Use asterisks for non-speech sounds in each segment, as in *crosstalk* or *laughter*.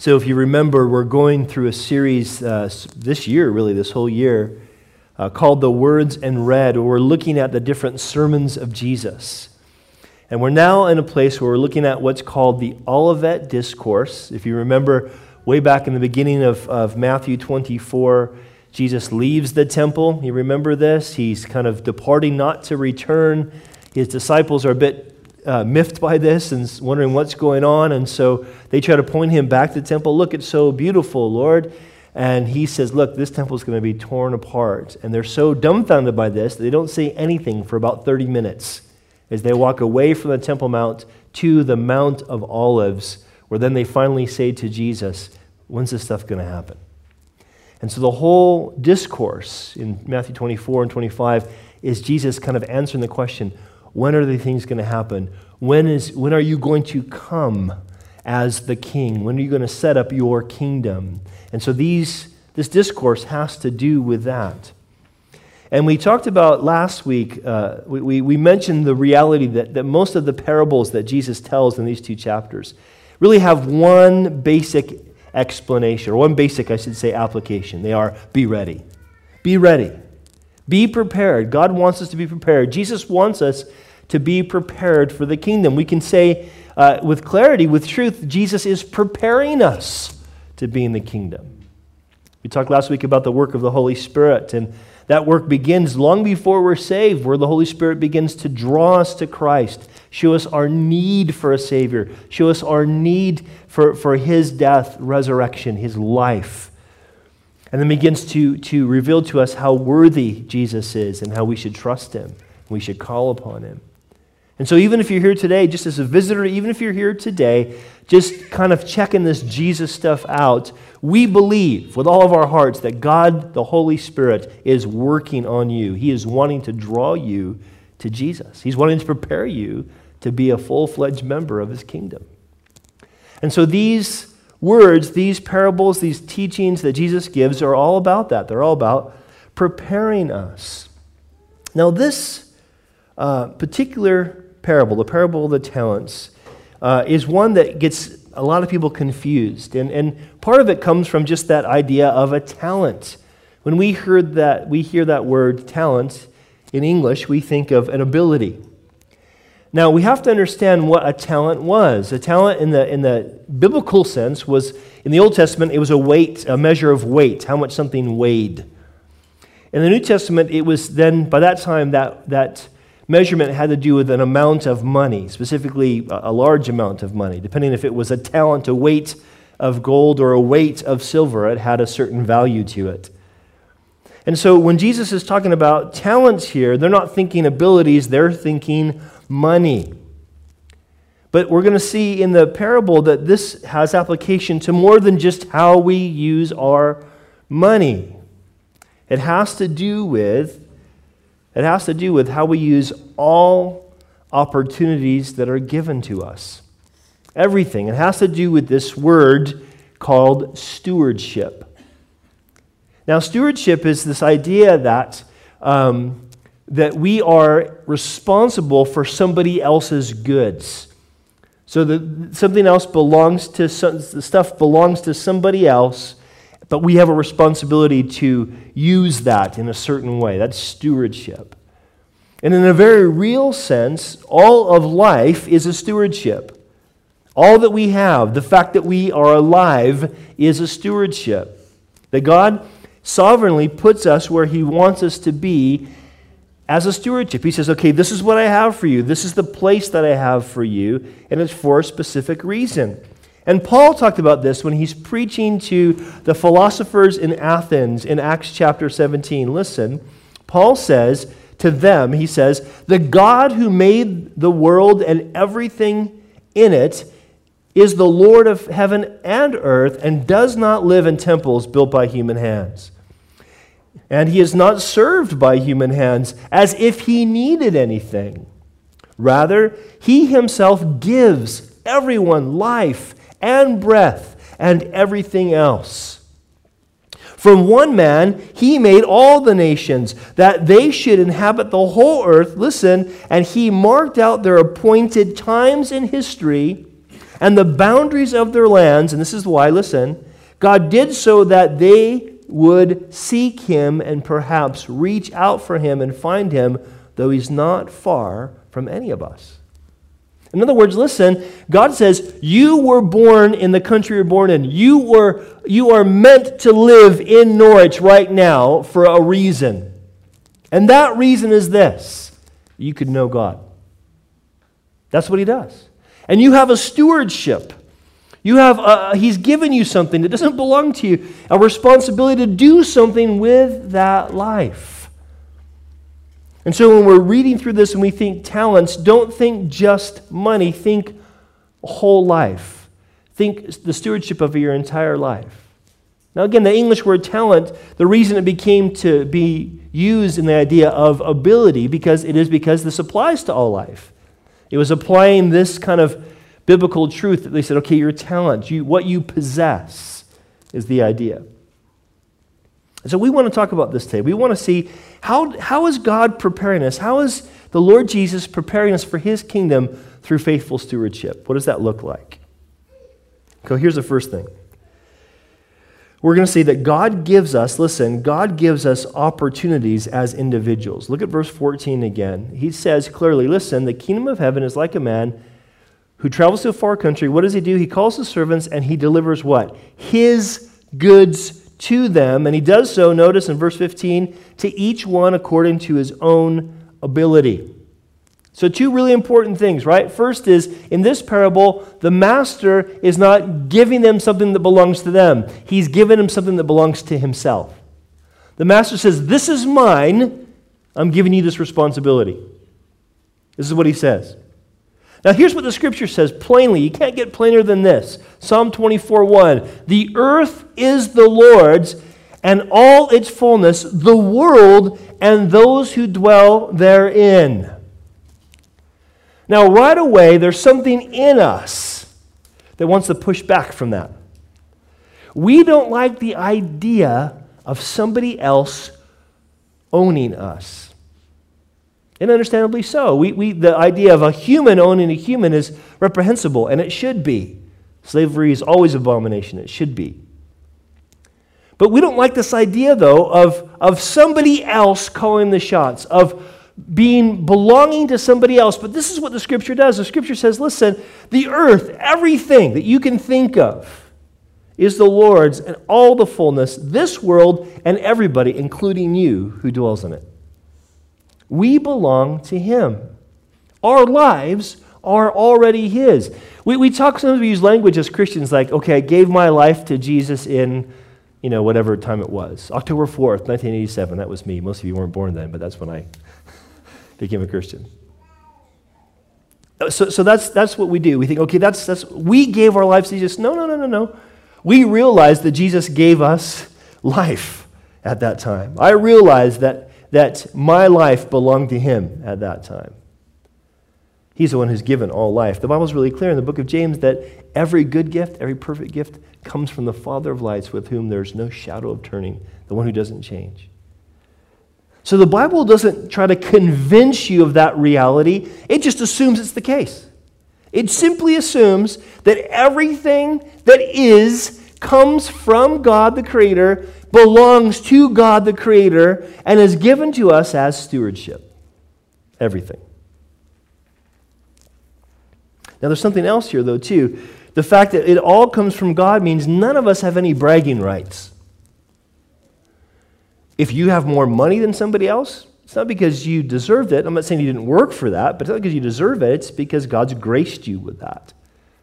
So, if you remember, we're going through a series uh, this year, really, this whole year, uh, called The Words in Red, where we're looking at the different sermons of Jesus. And we're now in a place where we're looking at what's called the Olivet Discourse. If you remember, way back in the beginning of, of Matthew 24, Jesus leaves the temple. You remember this? He's kind of departing not to return. His disciples are a bit uh, miffed by this and wondering what's going on. And so they try to point him back to the temple. Look, it's so beautiful, Lord. And he says, Look, this temple is going to be torn apart. And they're so dumbfounded by this, they don't say anything for about 30 minutes as they walk away from the Temple Mount to the Mount of Olives, where then they finally say to Jesus, When's this stuff going to happen? And so the whole discourse in Matthew 24 and 25 is Jesus kind of answering the question when are the things going to happen? When, is, when are you going to come as the king? When are you going to set up your kingdom? And so these, this discourse has to do with that. And we talked about last week, uh, we, we, we mentioned the reality that, that most of the parables that Jesus tells in these two chapters really have one basic explanation, or one basic, I should say, application. They are be ready. Be ready. Be prepared. God wants us to be prepared. Jesus wants us to be prepared for the kingdom. We can say uh, with clarity, with truth, Jesus is preparing us to be in the kingdom. We talked last week about the work of the Holy Spirit, and that work begins long before we're saved, where the Holy Spirit begins to draw us to Christ, show us our need for a Savior, show us our need for, for His death, resurrection, His life and then begins to, to reveal to us how worthy Jesus is and how we should trust him. We should call upon him. And so, even if you're here today, just as a visitor, even if you're here today, just kind of checking this Jesus stuff out, we believe with all of our hearts that God, the Holy Spirit, is working on you. He is wanting to draw you to Jesus, He's wanting to prepare you to be a full fledged member of His kingdom. And so, these words, these parables, these teachings that Jesus gives are all about that. They're all about preparing us. Now, this uh, particular parable, the parable of the talents, uh, is one that gets a lot of people confused. And, and part of it comes from just that idea of a talent. When we heard that, we hear that word talent in English, we think of an ability. Now, we have to understand what a talent was. A talent, in the, in the biblical sense, was in the Old Testament, it was a weight, a measure of weight, how much something weighed. In the New Testament, it was then, by that time, that, that measurement had to do with an amount of money, specifically a large amount of money. Depending if it was a talent, a weight of gold, or a weight of silver, it had a certain value to it. And so when Jesus is talking about talents here, they're not thinking abilities, they're thinking money. But we're going to see in the parable that this has application to more than just how we use our money. It has to do with it has to do with how we use all opportunities that are given to us. Everything. It has to do with this word called stewardship. Now, stewardship is this idea that um, that we are responsible for somebody else's goods. So that something else belongs to the stuff belongs to somebody else, but we have a responsibility to use that in a certain way. That's stewardship. And in a very real sense, all of life is a stewardship. All that we have, the fact that we are alive, is a stewardship. That God sovereignly puts us where He wants us to be as a stewardship. He says, okay, this is what I have for you. This is the place that I have for you, and it's for a specific reason. And Paul talked about this when he's preaching to the philosophers in Athens in Acts chapter 17. Listen, Paul says to them, he says, The God who made the world and everything in it is the Lord of heaven and earth and does not live in temples built by human hands and he is not served by human hands as if he needed anything. Rather, he himself gives everyone life and breath and everything else. From one man, he made all the nations that they should inhabit the whole earth. Listen, and he marked out their appointed times in history and the boundaries of their lands, and this is why, listen, God did so that they would seek him and perhaps reach out for him and find him, though he's not far from any of us. In other words, listen, God says, You were born in the country you're born in. You, were, you are meant to live in Norwich right now for a reason. And that reason is this you could know God. That's what He does. And you have a stewardship. You have a, he's given you something that doesn't belong to you, a responsibility to do something with that life. And so when we're reading through this and we think talents, don't think just money, think whole life. Think the stewardship of your entire life. Now, again, the English word talent, the reason it became to be used in the idea of ability, because it is because this applies to all life. It was applying this kind of biblical truth that they said, okay, your talent, you, what you possess, is the idea. And so we want to talk about this today. We want to see how, how is God preparing us? How is the Lord Jesus preparing us for his kingdom through faithful stewardship? What does that look like? So here's the first thing. We're going to see that God gives us, listen, God gives us opportunities as individuals. Look at verse 14 again. He says clearly, listen, the kingdom of heaven is like a man who travels to a far country. What does he do? He calls his servants and he delivers what? His goods to them. And he does so, notice in verse 15, to each one according to his own ability. So, two really important things, right? First is in this parable, the master is not giving them something that belongs to them, he's giving them something that belongs to himself. The master says, This is mine. I'm giving you this responsibility. This is what he says. Now, here's what the scripture says plainly. You can't get plainer than this Psalm 24 1. The earth is the Lord's and all its fullness, the world and those who dwell therein. Now, right away, there's something in us that wants to push back from that. We don't like the idea of somebody else owning us. And understandably so. We, we, the idea of a human owning a human is reprehensible, and it should be. Slavery is always abomination. It should be. But we don't like this idea, though, of, of somebody else calling the shots, of being belonging to somebody else. But this is what the scripture does. The scripture says, listen, the earth, everything that you can think of, is the Lord's and all the fullness, this world, and everybody, including you who dwells in it. We belong to Him. Our lives are already His. We, we talk, sometimes we use language as Christians like, okay, I gave my life to Jesus in, you know, whatever time it was. October 4th, 1987. That was me. Most of you weren't born then, but that's when I *laughs* became a Christian. So, so that's, that's what we do. We think, okay, that's, that's, we gave our lives to Jesus. No, no, no, no, no. We realized that Jesus gave us life at that time. I realized that that my life belonged to him at that time. He's the one who's given all life. The Bible's really clear in the book of James that every good gift, every perfect gift comes from the Father of lights with whom there's no shadow of turning, the one who doesn't change. So the Bible doesn't try to convince you of that reality, it just assumes it's the case. It simply assumes that everything that is comes from God the Creator belongs to God the Creator and is given to us as stewardship. Everything. Now, there's something else here, though, too. The fact that it all comes from God means none of us have any bragging rights. If you have more money than somebody else, it's not because you deserved it. I'm not saying you didn't work for that, but it's not because you deserve it. It's because God's graced you with that.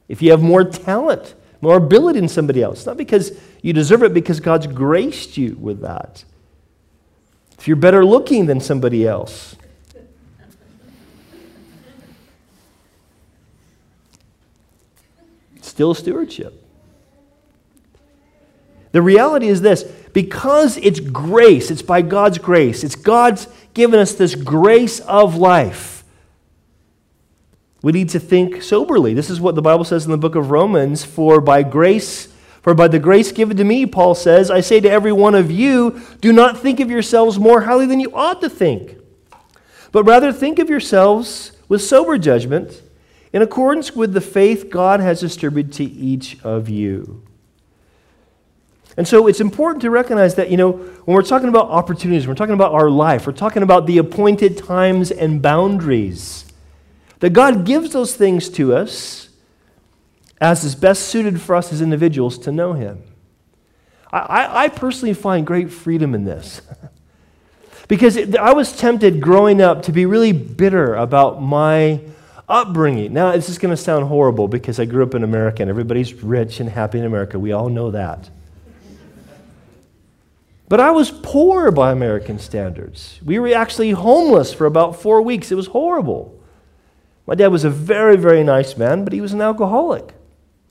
If you have more talent, more ability than somebody else. Not because you deserve it, because God's graced you with that. If you're better looking than somebody else, still stewardship. The reality is this because it's grace, it's by God's grace, it's God's given us this grace of life. We need to think soberly. This is what the Bible says in the book of Romans For by grace, for by the grace given to me, Paul says, I say to every one of you, do not think of yourselves more highly than you ought to think, but rather think of yourselves with sober judgment in accordance with the faith God has distributed to each of you. And so it's important to recognize that, you know, when we're talking about opportunities, we're talking about our life, we're talking about the appointed times and boundaries, that God gives those things to us as is best suited for us as individuals to know Him. I, I personally find great freedom in this. *laughs* because it, I was tempted growing up to be really bitter about my upbringing. Now, this is going to sound horrible because I grew up in America and everybody's rich and happy in America. We all know that. But I was poor by American standards. We were actually homeless for about four weeks. It was horrible. My dad was a very, very nice man, but he was an alcoholic.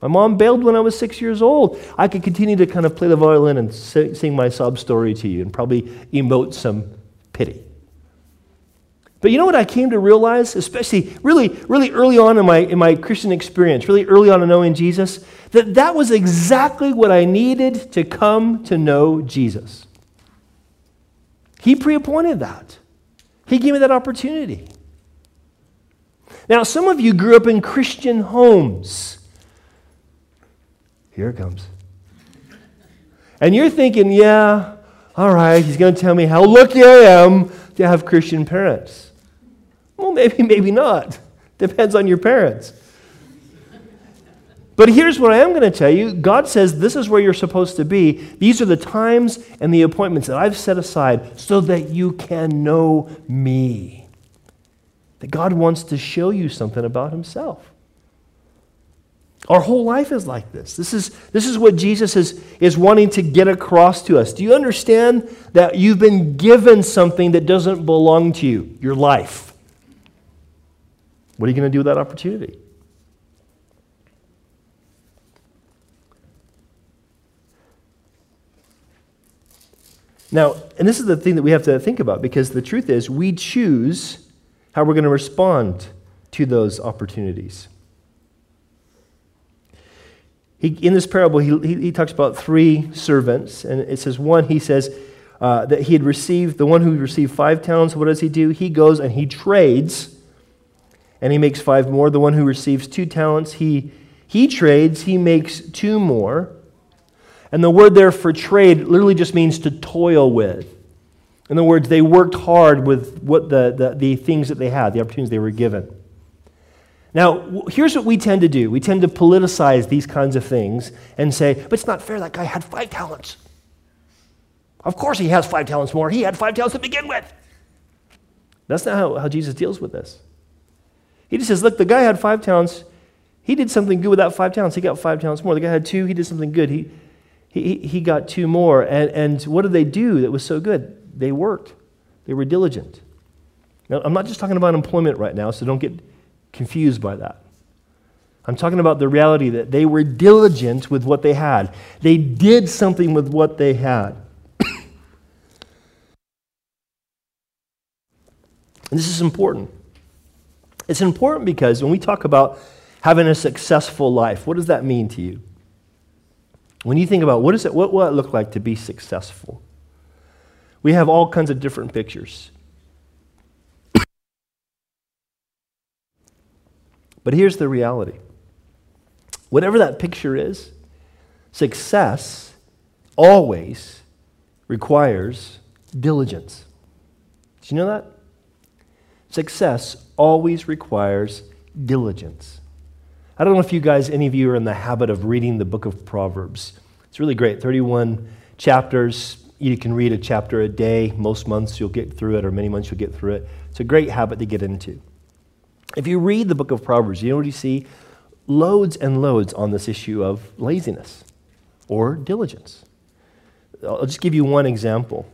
My mom bailed when I was six years old. I could continue to kind of play the violin and sing my sob story to you and probably emote some pity. But you know what I came to realize, especially really, really early on in my, in my Christian experience, really early on in knowing Jesus, that that was exactly what I needed to come to know Jesus. He pre appointed that, He gave me that opportunity. Now, some of you grew up in Christian homes. Here it comes. And you're thinking, yeah, all right, he's going to tell me how lucky I am to have Christian parents. Well, maybe, *laughs* maybe not. Depends on your parents. But here's what I am going to tell you God says this is where you're supposed to be. These are the times and the appointments that I've set aside so that you can know me. That God wants to show you something about Himself. Our whole life is like this. This is, this is what Jesus is, is wanting to get across to us. Do you understand that you've been given something that doesn't belong to you, your life? What are you going to do with that opportunity? Now, and this is the thing that we have to think about because the truth is, we choose how we're going to respond to those opportunities. He, in this parable, he, he, he, talks about three servants, and it says, one, he says uh, that he had received, the one who received five talents, what does he do? He goes and he trades, and he makes five more. The one who receives two talents, he, he trades, he makes two more. And the word there for trade literally just means to toil with. In other words, they worked hard with what the, the, the things that they had, the opportunities they were given. Now, here's what we tend to do we tend to politicize these kinds of things and say, but it's not fair, that guy had five talents. Of course, he has five talents more. He had five talents to begin with. That's not how, how Jesus deals with this. He just says, look, the guy had five talents. He did something good with that five talents. He got five talents more. The guy had two. He did something good. He, he, he got two more. And, and what did they do that was so good? They worked, they were diligent. Now, I'm not just talking about employment right now, so don't get confused by that. I'm talking about the reality that they were diligent with what they had, they did something with what they had. *coughs* and this is important. It's important because when we talk about having a successful life, what does that mean to you? When you think about what, is it, what will it look like to be successful? We have all kinds of different pictures. but here's the reality whatever that picture is, success always requires diligence. Did you know that? Success always requires diligence. I don't know if you guys, any of you, are in the habit of reading the book of Proverbs. It's really great. 31 chapters. You can read a chapter a day. Most months you'll get through it, or many months you'll get through it. It's a great habit to get into. If you read the book of Proverbs, you know what you see? Loads and loads on this issue of laziness or diligence. I'll just give you one example.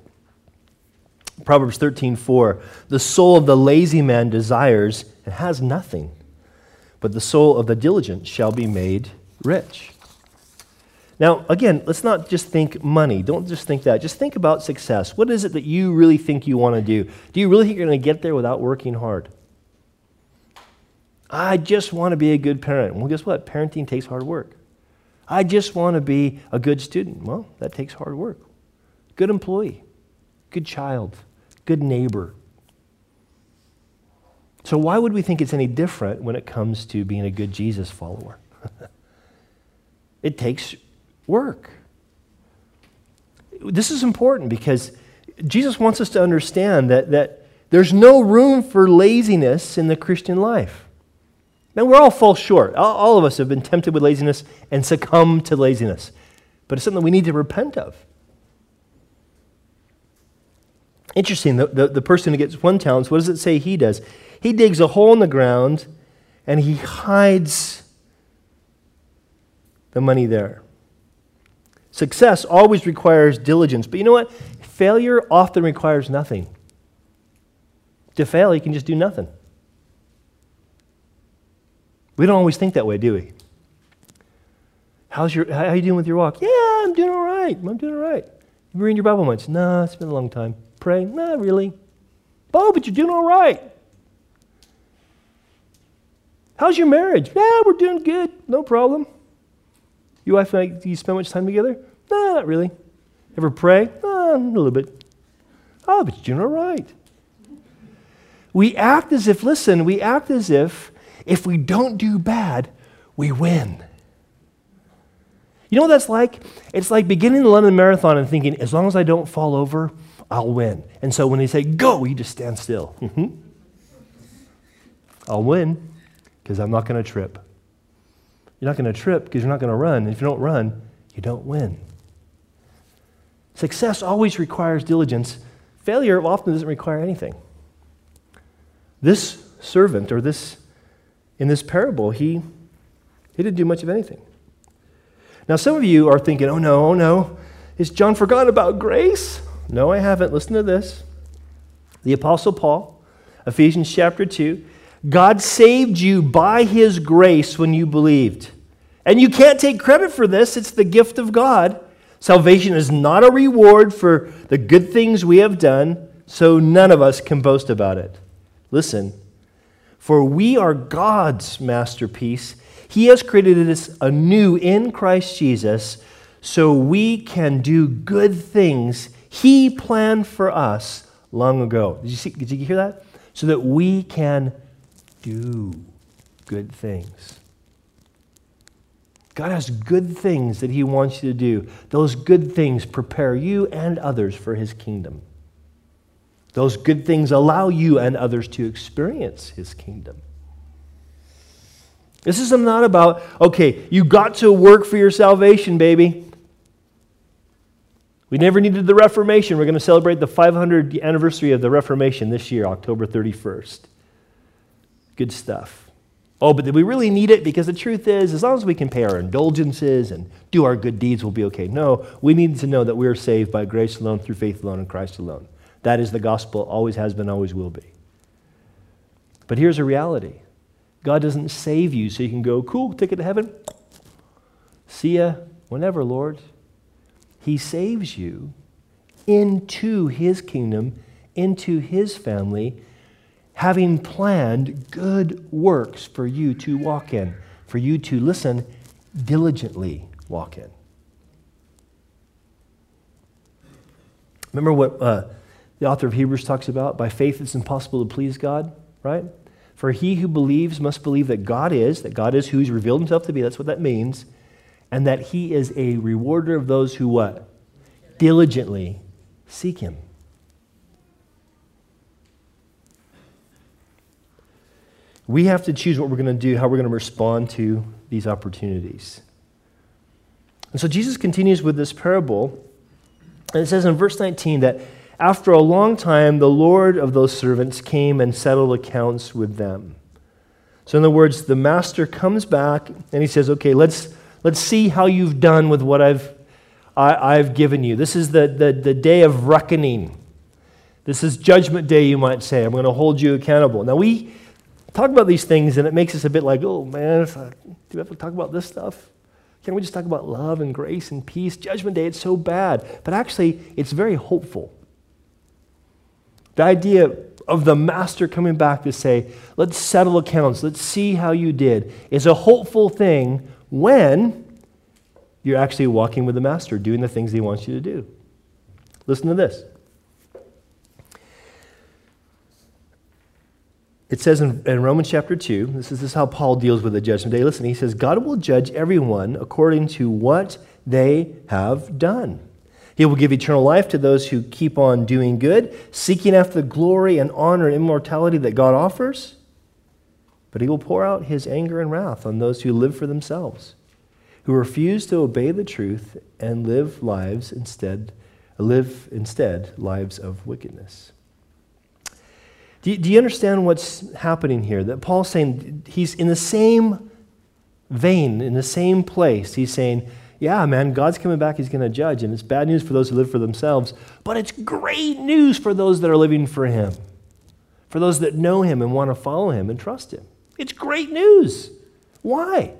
Proverbs 13:4 The soul of the lazy man desires and has nothing but the soul of the diligent shall be made rich. Now, again, let's not just think money. Don't just think that. Just think about success. What is it that you really think you want to do? Do you really think you're going to get there without working hard? I just want to be a good parent. Well, guess what? Parenting takes hard work. I just want to be a good student. Well, that takes hard work. Good employee, good child, good neighbor, So, why would we think it's any different when it comes to being a good Jesus follower? *laughs* it takes work. This is important because Jesus wants us to understand that, that there's no room for laziness in the Christian life. Now, we all fall short. All, all of us have been tempted with laziness and succumbed to laziness. But it's something we need to repent of. Interesting, the, the, the person who gets one talent, what does it say he does? He digs a hole in the ground and he hides the money there. Success always requires diligence. But you know what? Failure often requires nothing. To fail, you can just do nothing. We don't always think that way, do we? How's your, how are you doing with your walk? Yeah, I'm doing all right. I'm doing all right. You reading your Bible much? No, it's been a long time. Pray? Not really. Oh, but you're doing all right. How's your marriage? Yeah, we're doing good. No problem. You wife and I, do you spend much time together? No, not really. Ever pray? a little bit. Oh, but you're not right. We act as if, listen, we act as if if we don't do bad, we win. You know what that's like? It's like beginning the London Marathon and thinking, as long as I don't fall over, I'll win. And so when they say go, you just stand still. Mm-hmm. I'll win because I'm not going to trip. You're not going to trip because you're not going to run. If you don't run, you don't win. Success always requires diligence. Failure often doesn't require anything. This servant, or this, in this parable, he, he didn't do much of anything. Now, some of you are thinking, oh no, oh no, is John forgotten about grace? No, I haven't. Listen to this. The Apostle Paul, Ephesians chapter 2, God saved you by his grace when you believed. And you can't take credit for this, it's the gift of God. Salvation is not a reward for the good things we have done, so none of us can boast about it. Listen, for we are God's masterpiece. He has created us anew in Christ Jesus so we can do good things He planned for us long ago. Did you, see, did you hear that? So that we can do good things. God has good things that He wants you to do. Those good things prepare you and others for His kingdom. Those good things allow you and others to experience His kingdom. This is not about, okay, you got to work for your salvation, baby. We never needed the Reformation. We're going to celebrate the 500th anniversary of the Reformation this year, October 31st. Good stuff. Oh, but did we really need it? Because the truth is, as long as we can pay our indulgences and do our good deeds, we'll be okay. No, we need to know that we are saved by grace alone, through faith alone, in Christ alone. That is the gospel, always has been, always will be. But here's a reality God doesn't save you so you can go, cool, ticket to heaven. See ya whenever, Lord. He saves you into his kingdom, into his family having planned good works for you to walk in, for you to listen, diligently walk in. Remember what uh, the author of Hebrews talks about? By faith, it's impossible to please God, right? For he who believes must believe that God is, that God is who he's revealed himself to be. That's what that means. And that he is a rewarder of those who what? Diligently seek him. We have to choose what we're going to do, how we're going to respond to these opportunities. And so Jesus continues with this parable, and it says in verse 19 that after a long time, the Lord of those servants came and settled accounts with them. So, in other words, the master comes back and he says, Okay, let's, let's see how you've done with what I've, I, have given you. This is the, the, the day of reckoning. This is judgment day, you might say. I'm going to hold you accountable. Now, we, talk about these things and it makes us a bit like, oh man, do we have to talk about this stuff? Can't we just talk about love and grace and peace? Judgment Day, it's so bad. But actually, it's very hopeful. The idea of the master coming back to say, let's settle accounts, let's see how you did, is a hopeful thing when you're actually walking with the master, doing the things he wants you to do. Listen to this. It says in, in, Romans chapter 2, this is, this is how Paul deals with the judgment day. Listen, he says, God will judge everyone according to what they have done. He will give eternal life to those who keep on doing good, seeking after the glory and honor and immortality that God offers. But he will pour out his anger and wrath on those who live for themselves, who refuse to obey the truth and live lives instead, live instead lives of wickedness. Do you, do you understand what's happening here? That Paul's saying he's in the same vein, in the same place. He's saying, yeah, man, God's coming back. He's going to judge. And it's bad news for those who live for themselves, but it's great news for those that are living for Him, for those that know Him and want to follow Him and trust Him. It's great news. Why?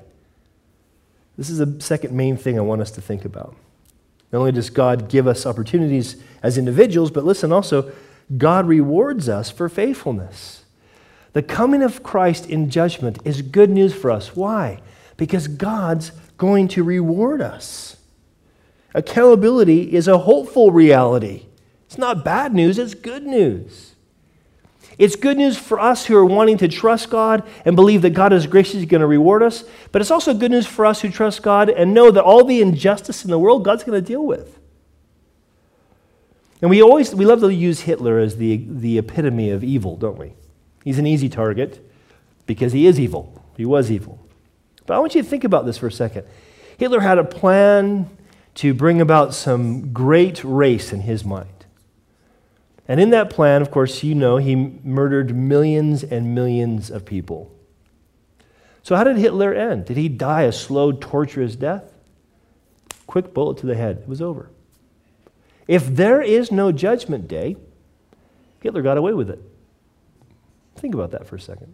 This is the second main thing I want us to think about. Not only does God give us opportunities as individuals, but listen also, God rewards us for faithfulness. The coming of Christ in judgment is good news for us. Why? Because God's going to reward us. Accountability is a hopeful reality. It's not bad news, it's good news. It's good news for us who are wanting to trust God and believe that God is graciously going to reward us, but it's also good news for us who trust God and know that all the injustice in the world God's going to deal with. And we always we love to use Hitler as the, the epitome of evil, don't we? He's an easy target because he is evil. He was evil. But I want you to think about this for a second. Hitler had a plan to bring about some great race in his mind. And in that plan, of course, you know, he murdered millions and millions of people. So, how did Hitler end? Did he die a slow, torturous death? Quick bullet to the head. It was over. If there is no judgment day, Hitler got away with it. Think about that for a second.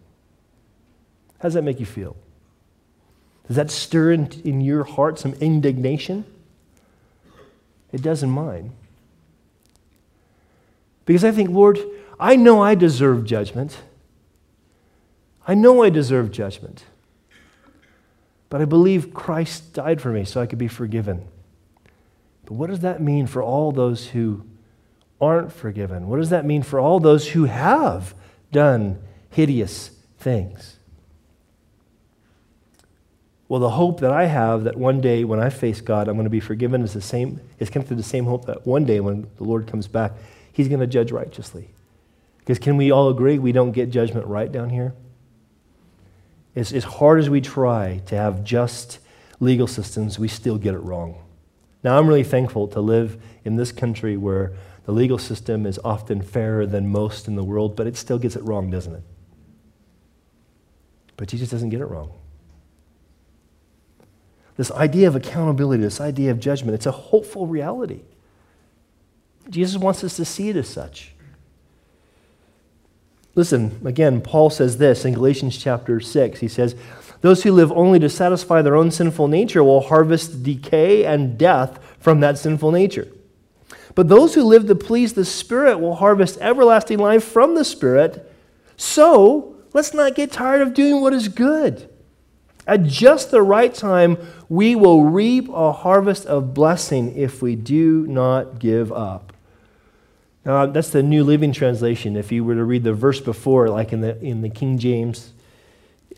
How does that make you feel? Does that stir in, in your heart some indignation? It does in mine. Because I think, Lord, I know I deserve judgment. I know I deserve judgment. But I believe Christ died for me so I could be forgiven. But what does that mean for all those who aren't forgiven? What does that mean for all those who have done hideous things? Well, the hope that I have that one day when I face God, I'm going to be forgiven is the same, is connected to the same hope that one day when the Lord comes back, He's going to judge righteously. Because can we all agree we don't get judgment right down here? As, as hard as we try to have just legal systems, we still get it wrong. Now, I'm really thankful to live in this country where the legal system is often fairer than most in the world, but it still gets it wrong, doesn't it? But Jesus doesn't get it wrong. This idea of accountability, this idea of judgment, it's a hopeful reality. Jesus wants us to see it as such. Listen, again, Paul says this in Galatians chapter 6. He says, Those who live only to satisfy their own sinful nature will harvest decay and death from that sinful nature. But those who live to please the Spirit will harvest everlasting life from the Spirit. So let's not get tired of doing what is good. At just the right time, we will reap a harvest of blessing if we do not give up. Now, that's the New Living Translation. If you were to read the verse before, like in the, in the King James,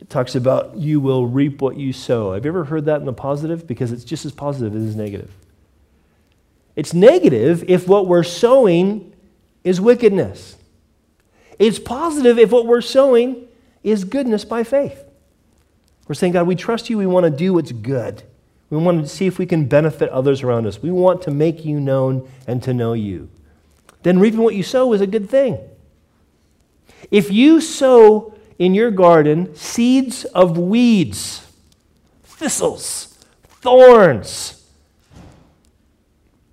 it talks about you will reap what you sow. Have you ever heard that in the positive? Because it's just as positive as it is negative. It's negative if what we're sowing is wickedness. It's positive if what we're sowing is goodness by faith. We're saying, God, we trust you. We want to do what's good. We want to see if we can benefit others around us. We want to make you known and to know you. Then reaping what you sow is a good thing. If you sow in your garden seeds of weeds, thistles, thorns,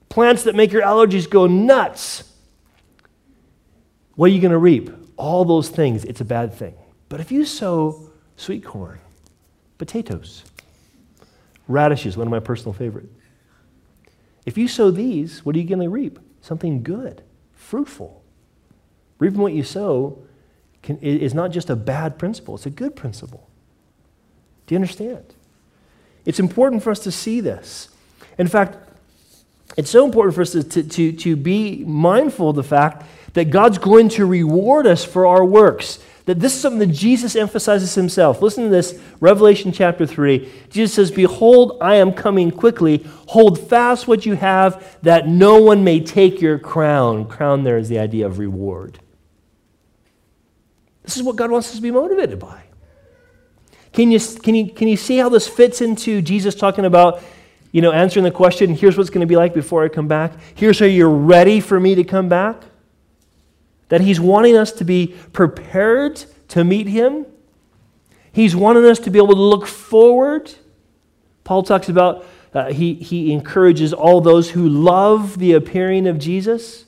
plants that make your allergies go nuts, what are you going to reap? All those things. It's a bad thing. But if you sow sweet corn, potatoes, radishes, one of my personal favorites. If you sow these, what are you going to reap? Something good, fruitful. Reaping what you sow can, is not just a bad principle, it's a good principle. Do you understand? It's important for us to see this. In fact, it's so important for us to, to, to be mindful of the fact that God's going to reward us for our works. that this is something that Jesus emphasizes himself. Listen to this Revelation chapter 3. Jesus says, Behold, I am coming quickly. Hold fast what you have, that no one may take your crown. Crown there is the idea of reward. This is what God wants us to be motivated by. Can you, can you, can you see how this fits into Jesus talking about, you know, answering the question, here's what's going to be like before I come back? Here's how you're ready for me to come back? That He's wanting us to be prepared to meet Him. He's wanting us to be able to look forward. Paul talks about, uh, he, he encourages all those who love the appearing of Jesus.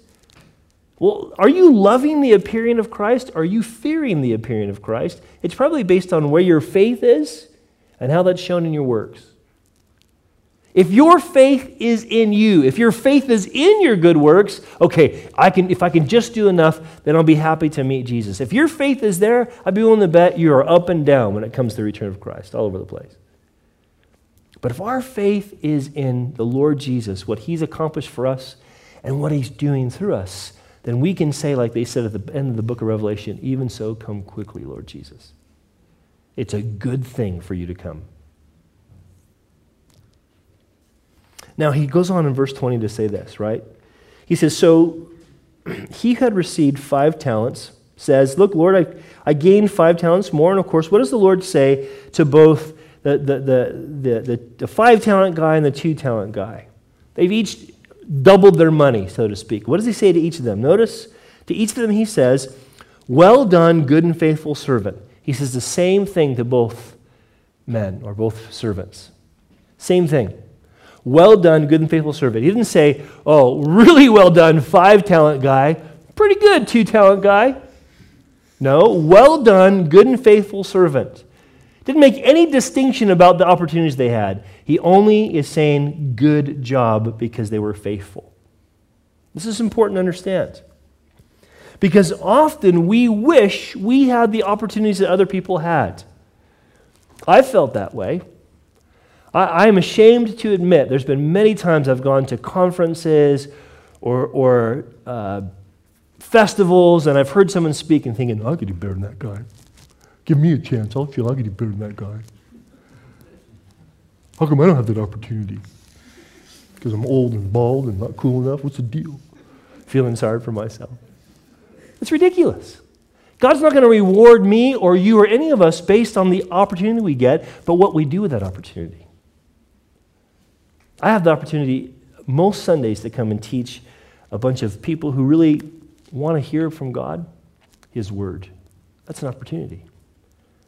Well, are you loving the appearing of Christ? Are you fearing the appearing of Christ? It's probably based on where your faith is and how that's shown in your works. If your faith is in you, if your faith is in your good works, okay, I can, if I can just do enough, then I'll be happy to meet Jesus. If your faith is there, I'd be willing to bet you are up and down when it comes to the return of Christ, all over the place. But if our faith is in the Lord Jesus, what he's accomplished for us and what he's doing through us, then we can say, like they said at the end of the book of Revelation, even so, come quickly, Lord Jesus. It's a good thing for you to come. Now, he goes on in verse 20 to say this, right? He says, So *clears throat* he had received five talents, says, Look, Lord, I, I gained five talents more. And of course, what does the Lord say to both the, the, the, the, the five talent guy and the two talent guy? They've each doubled their money, so to speak. What does he say to each of them? Notice, to each of them, he says, Well done, good and faithful servant. He says the same thing to both men or both servants. Same thing. Well done, good and faithful servant. He didn't say, oh, really well done, five talent guy. Pretty good, two talent guy. No, well done, good and faithful servant. Didn't make any distinction about the opportunities they had. He only is saying good job because they were faithful. This is important to understand. Because often we wish we had the opportunities that other people had. I've felt that way. I, am ashamed to admit there's been many times I've gone to conferences or, or uh, festivals and I've heard someone speak and thinking, I could do better than that guy. Give me a chance. I'll feel I could do better than that guy. How come I don't have that opportunity? Because I'm old and bald and not cool enough? What's the deal? Feeling sorry for myself. It's ridiculous. God's not going to reward me or you or any of us based on the opportunity we get, but what we do with that opportunity. I have the opportunity most Sundays to come and teach a bunch of people who really want to hear from God His Word. That's an opportunity.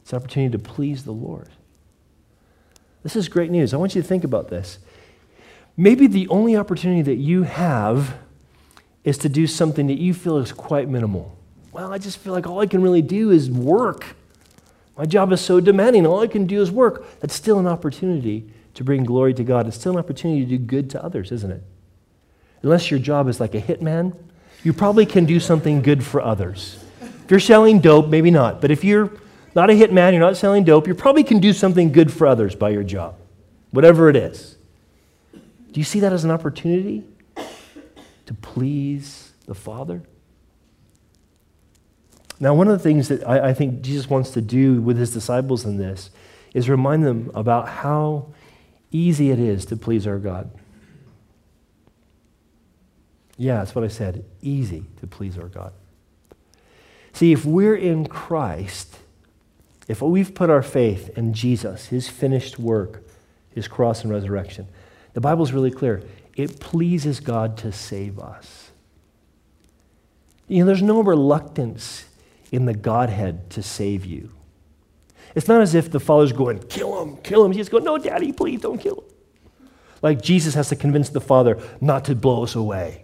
It's an opportunity to please the Lord. This is great news. I want you to think about this. Maybe the only opportunity that you have is to do something that you feel is quite minimal. Well, I just feel like all I can really do is work. My job is so demanding, all I can do is work. That's still an opportunity to bring glory to God, it's still an opportunity to do good to others, isn't it? Unless your job is like a hitman, you probably can do something good for others. If you're selling dope, maybe not. But if you're not a hitman, you're not selling dope, you probably can do something good for others by your job, whatever it is. Do you see that as an opportunity to please the Father? Now, one of the things that I, I think Jesus wants to do with his disciples in this is remind them about how easy it is to please our God. Yeah, that's what I said. Easy to please our God. See, if we're in Christ, if we've put our faith in Jesus, his finished work, his cross and resurrection, the Bible's really clear. It pleases God to save us. You know, there's no reluctance in the Godhead to save you. It's not as if the father's going, kill him, kill him. He's going, no, daddy, please don't kill him. Like Jesus has to convince the father not to blow us away.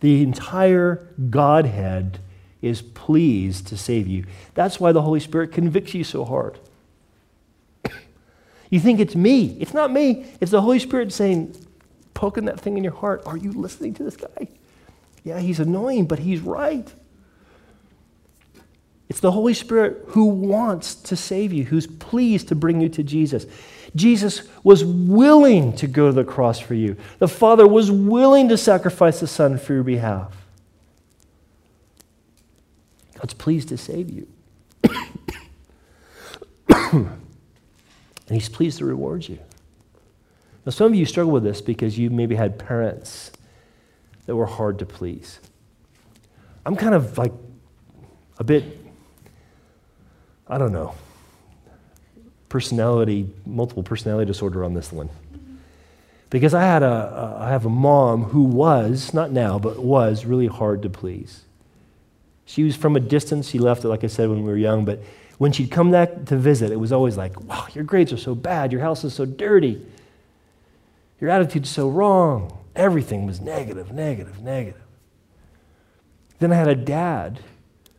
The entire Godhead is pleased to save you. That's why the Holy Spirit convicts you so hard. you think it's me. It's not me. It's the Holy Spirit saying, poking that thing in your heart. Are you listening to this guy? Yeah, he's annoying, but he's right. It's the Holy Spirit who wants to save you, who's pleased to bring you to Jesus. Jesus was willing to go to the cross for you. The Father was willing to sacrifice the Son for your behalf. God's pleased to save you. and He's pleased to reward you. Now, some of you struggle with this because you maybe had parents that were hard to please. I'm kind of like a bit, I don't know, personality, multiple personality disorder on this one. Because I had a, a I have a mom who was, not now, but was really hard to please. She was from a distance. She left it, like I said, when we were young. But when she'd come back to visit, it was always like, wow, your grades are so bad. Your house is so dirty. Your attitude's so wrong. Everything was negative, negative, negative. Then I had a dad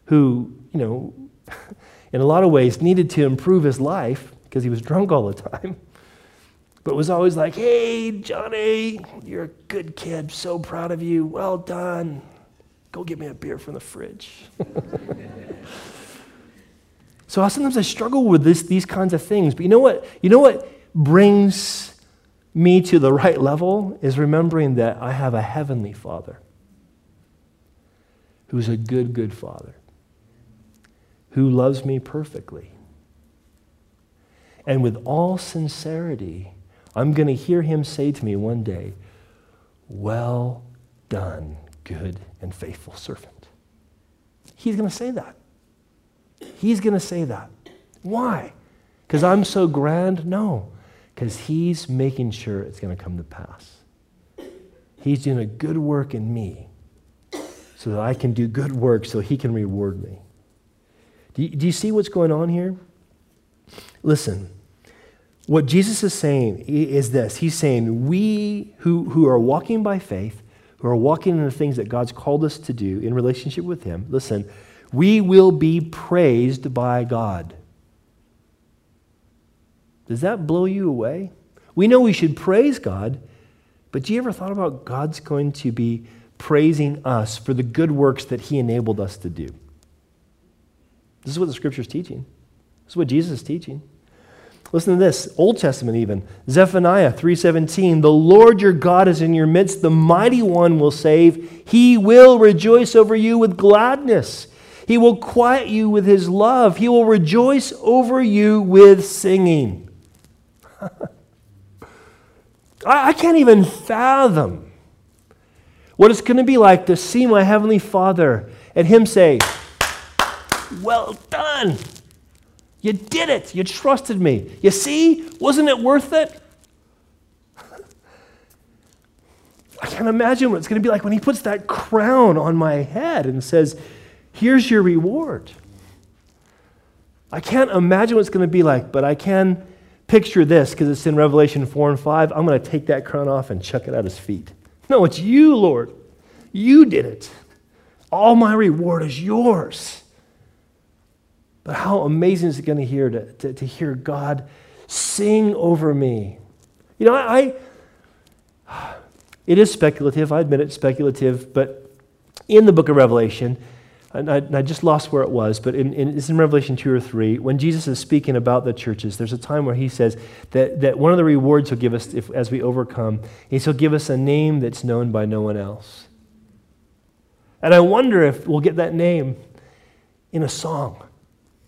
who, you know, *laughs* in a lot of ways needed to improve his life because he was drunk all the time, *laughs* but was always like, hey, Johnny, you're a good kid. So proud of you. Well done. Go get me a beer from the fridge. *laughs* so sometimes I struggle with this, these kinds of things. But you know what? You know what brings me to the right level is remembering that I have a heavenly Father who's a good, good Father who loves me perfectly. And with all sincerity, I'm going to hear him say to me one day, Well done, good and faithful servant. He's going to say that. He's going to say that. Why? Because I'm so grand? No, because he's making sure it's going to come to pass. He's doing a good work in me so that I can do good work so he can reward me. Do you, do you see what's going on here? Listen, what Jesus is saying is this He's saying, We who, who are walking by faith, who are walking in the things that God's called us to do in relationship with Him, listen, we will be praised by God. Does that blow you away? We know we should praise God, but do you ever thought about God's going to be praising us for the good works that He enabled us to do? This is what the scripture is teaching. This is what Jesus is teaching. Listen to this, Old Testament even. Zephaniah 3:17, "The Lord your God is in your midst, the mighty one will save. He will rejoice over you with gladness. He will quiet you with his love. He will rejoice over you with singing." *laughs* I can't even fathom what it's going to be like to see my heavenly Father and him say, well done. You did it. You trusted me. You see? Wasn't it worth it? *laughs* I can't imagine what it's going to be like when he puts that crown on my head and says, Here's your reward. I can't imagine what it's going to be like, but I can picture this because it's in Revelation 4 and 5. I'm going to take that crown off and chuck it at his feet. No, it's you, Lord. You did it. All my reward is yours. But how amazing is it going to hear to, to, to hear God sing over me? You know, I, I, it is speculative. I admit it's speculative, but in the book of Revelation, and I, and I just lost where it was, but in, in, it's in Revelation 2 or 3, when Jesus is speaking about the churches, there's a time where he says that, that one of the rewards he'll give us if, as we overcome is he'll give us a name that's known by no one else. And I wonder if we'll get that name in a song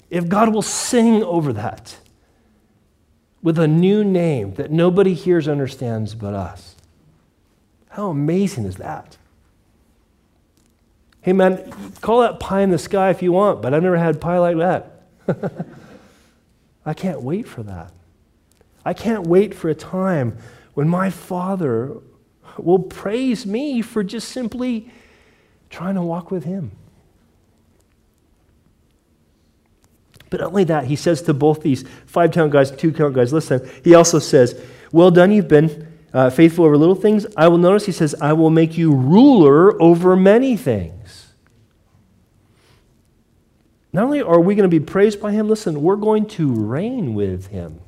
if God will sing over that with a new name that nobody hears understands but us, how amazing is that? Hey, man, call that pie in the sky if you want, but I've never had pie like that. *laughs* I can't wait for that. I can't wait for a time when my Father will praise me for just simply trying to walk with Him. But not only that, he says to both these five count guys, two count guys, listen, he also says, Well done, you've been uh, faithful over little things. I will notice, he says, I will make you ruler over many things. Not only are we going to be praised by him, listen, we're going to reign with him.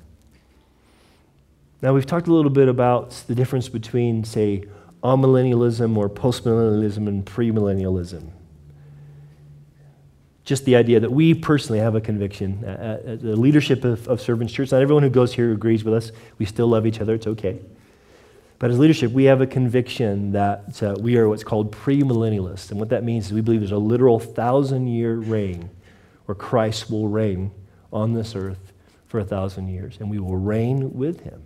Now, we've talked a little bit about the difference between, say, amillennialism or postmillennialism and premillennialism just the idea that we personally have a conviction. Uh, uh, the leadership of, of Servants Church, not everyone who goes here agrees with us. We still love each other, it's okay. But as leadership, we have a conviction that uh, we are what's called premillennialists. And what that means is we believe there's a literal thousand year reign where Christ will reign on this earth for a thousand years, and we will reign with him.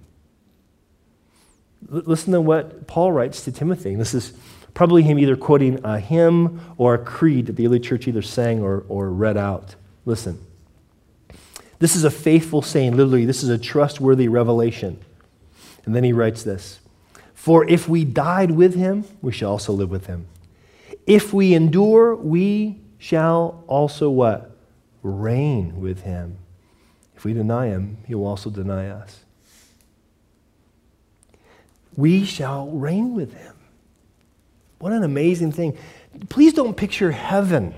L- listen to what Paul writes to Timothy. This is probably him either quoting a hymn or a creed that the early church either sang or, or read out. Listen. This is a faithful saying, literally, this is a trustworthy revelation. And then he writes this For if we died with him, we shall also live with him. If we endure, we shall also what? Reign with him. If we deny him, he will also deny us. We shall reign with him. What an amazing thing. Please don't picture heaven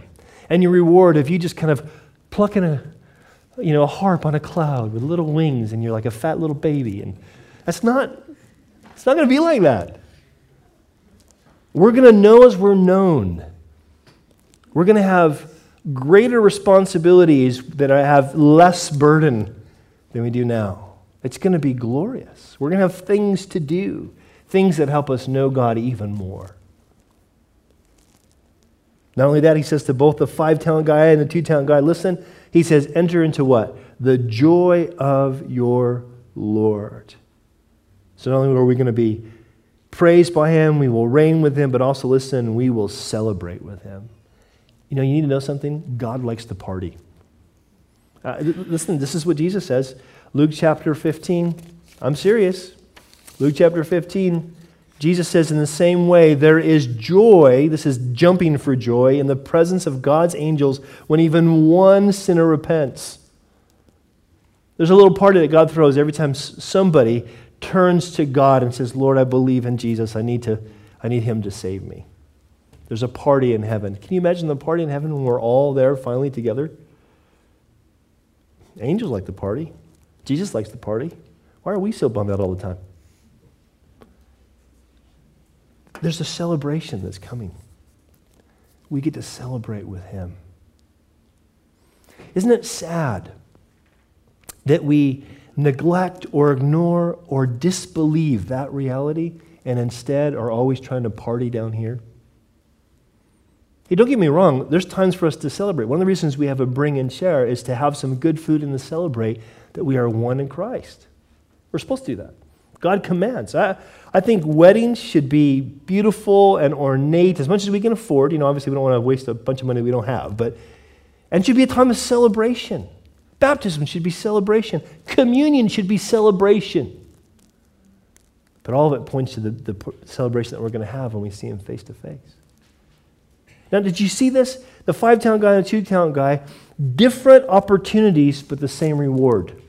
and your reward if you just kind of plucking a, you know, a harp on a cloud with little wings and you're like a fat little baby. And that's not, it's not going to be like that. We're going to know as we're known. We're going to have greater responsibilities that I have less burden than we do now. It's going to be glorious. We're going to have things to do, things that help us know God even more. Not only that, he says to both the five talent guy and the two talent guy, listen, he says, enter into what? The joy of your Lord. So not only are we going to be praised by him, we will reign with him, but also listen, we will celebrate with him. You know, you need to know something? God likes to party. Uh, listen, this is what Jesus says. Luke chapter 15. I'm serious. Luke chapter 15. Jesus says, in the same way, there is joy, this is jumping for joy, in the presence of God's angels when even one sinner repents. There's a little party that God throws every time somebody turns to God and says, Lord, I believe in Jesus. I need, to, I need him to save me. There's a party in heaven. Can you imagine the party in heaven when we're all there finally together? Angels like the party. Jesus likes the party. Why are we so bummed out all the time? There's a celebration that's coming. We get to celebrate with Him. Isn't it sad that we neglect or ignore or disbelieve that reality and instead are always trying to party down here? Hey, don't get me wrong, there's times for us to celebrate. One of the reasons we have a bring and share is to have some good food and to celebrate that we are one in Christ. We're supposed to do that. God commands. I, I think weddings should be beautiful and ornate as much as we can afford. You know, obviously, we don't want to waste a bunch of money we don't have, but and should be a time of celebration. Baptism should be celebration. Communion should be celebration. But all of it points to the, the celebration that we're going to have when we see Him face to face. Now, did you see this? The five talent guy and the two talent guy, different opportunities, but the same reward.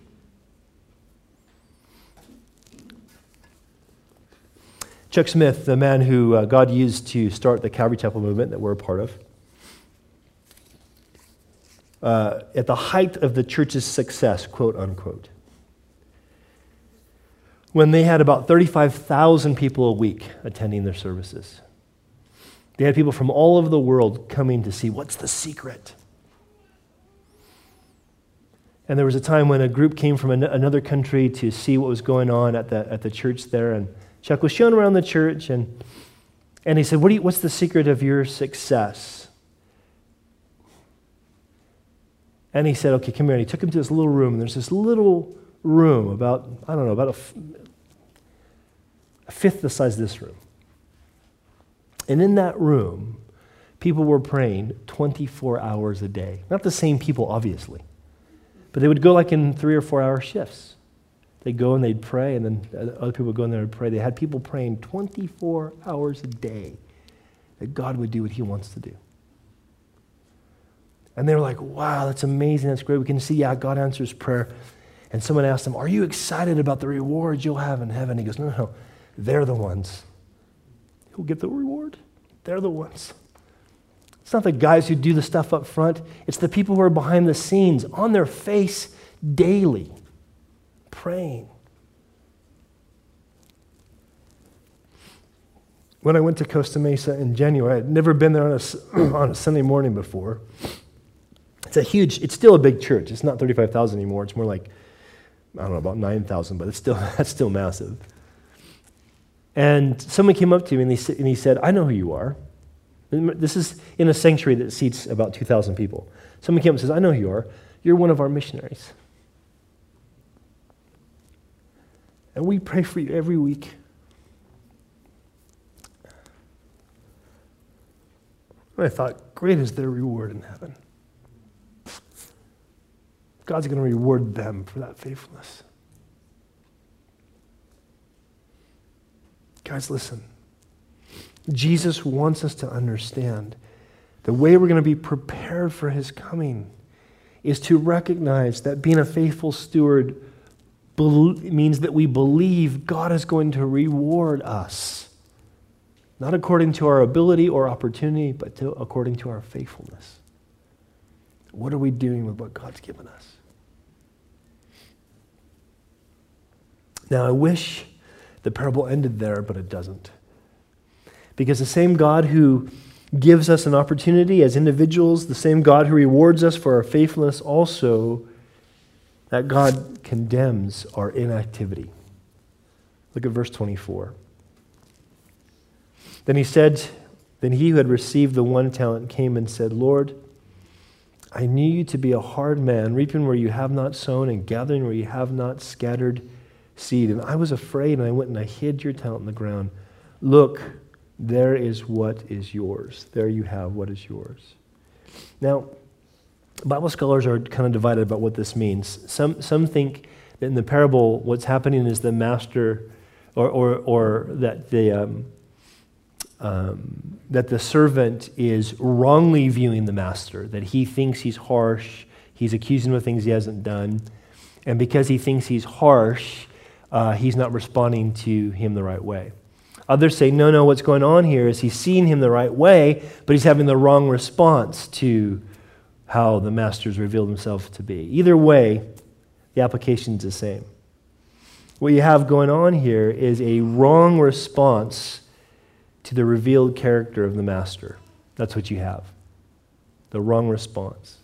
Chuck Smith, the man who uh, God used to start the Calvary Chapel movement that we're a part of, uh, at the height of the church's success, quote unquote, when they had about 35,000 people a week attending their services. They had people from all over the world coming to see what's the secret. And there was a time when a group came from an- another country to see what was going on at the, at the church there. And Chuck was shown around the church, and, and he said, what you, What's the secret of your success? And he said, Okay, come here. And he took him to this little room, and there's this little room, about, I don't know, about a, fifth the size of this room. And in that room, people were praying 24 hours a day. Not the same people, obviously, but they would go like in three or four hour shifts. They'd go and they'd pray, and then uh, other people would go in there and pray. They had people praying 24 hours a day that God would do what He wants to do. And they were like, wow, that's amazing. That's great. We can see, yeah, God answers prayer. And someone asked him, Are you excited about the rewards you'll have in heaven? He goes, No, no, no. they're the ones who'll get the reward. They're the ones. It's not the guys who do the stuff up front, it's the people who are behind the scenes, on their face daily praying. When I went to Costa Mesa in January, I'd never been there on a, *clears throat* on a Sunday morning before. It's a huge, it's still a big church. It's not 35,000 anymore. It's more like, I don't know, about 9,000, but it's still, *laughs* that's still massive. And someone came up to me and he, and he said, I know who you are. This is in a sanctuary that seats about 2,000 people. Someone came up and says, I know who you are. You're one of our missionaries. And we pray for you every week. And I thought, great is their reward in heaven. God's going to reward them for that faithfulness. Guys, listen. Jesus wants us to understand the way we're going to be prepared for his coming is to recognize that being a faithful steward means that we believe God is going to reward us. Not according to our ability or opportunity, but to, according to our faithfulness. What are we doing with what God's given us? Now, I wish the parable ended there, but it doesn't. Because the same God who gives us an opportunity as individuals, the same God who rewards us for our faithfulness, also, that God condemns our inactivity. Look at verse 24. Then he said, Then he who had received the one talent came and said, Lord, I knew you to be a hard man, reaping where you have not sown and gathering where you have not scattered seed. And I was afraid, and I went and I hid your talent in the ground. Look, there is what is yours. There you have what is yours. Now, Bible scholars are kind of divided about what this means. Some, some think that in the parable, what's happening is the master, or, or, or that the, um, um, that the servant is wrongly viewing the master, that he thinks he's harsh, he's accusing him of things he hasn't done, and because he thinks he's harsh, uh, he's not responding to him the right way. Others say, no, no, what's going on here is he's seeing him the right way, but he's having the wrong response to how the master's revealed himself to be. Either way, the application is the same. What you have going on here is a wrong response to the revealed character of the master. That's what you have. The wrong response.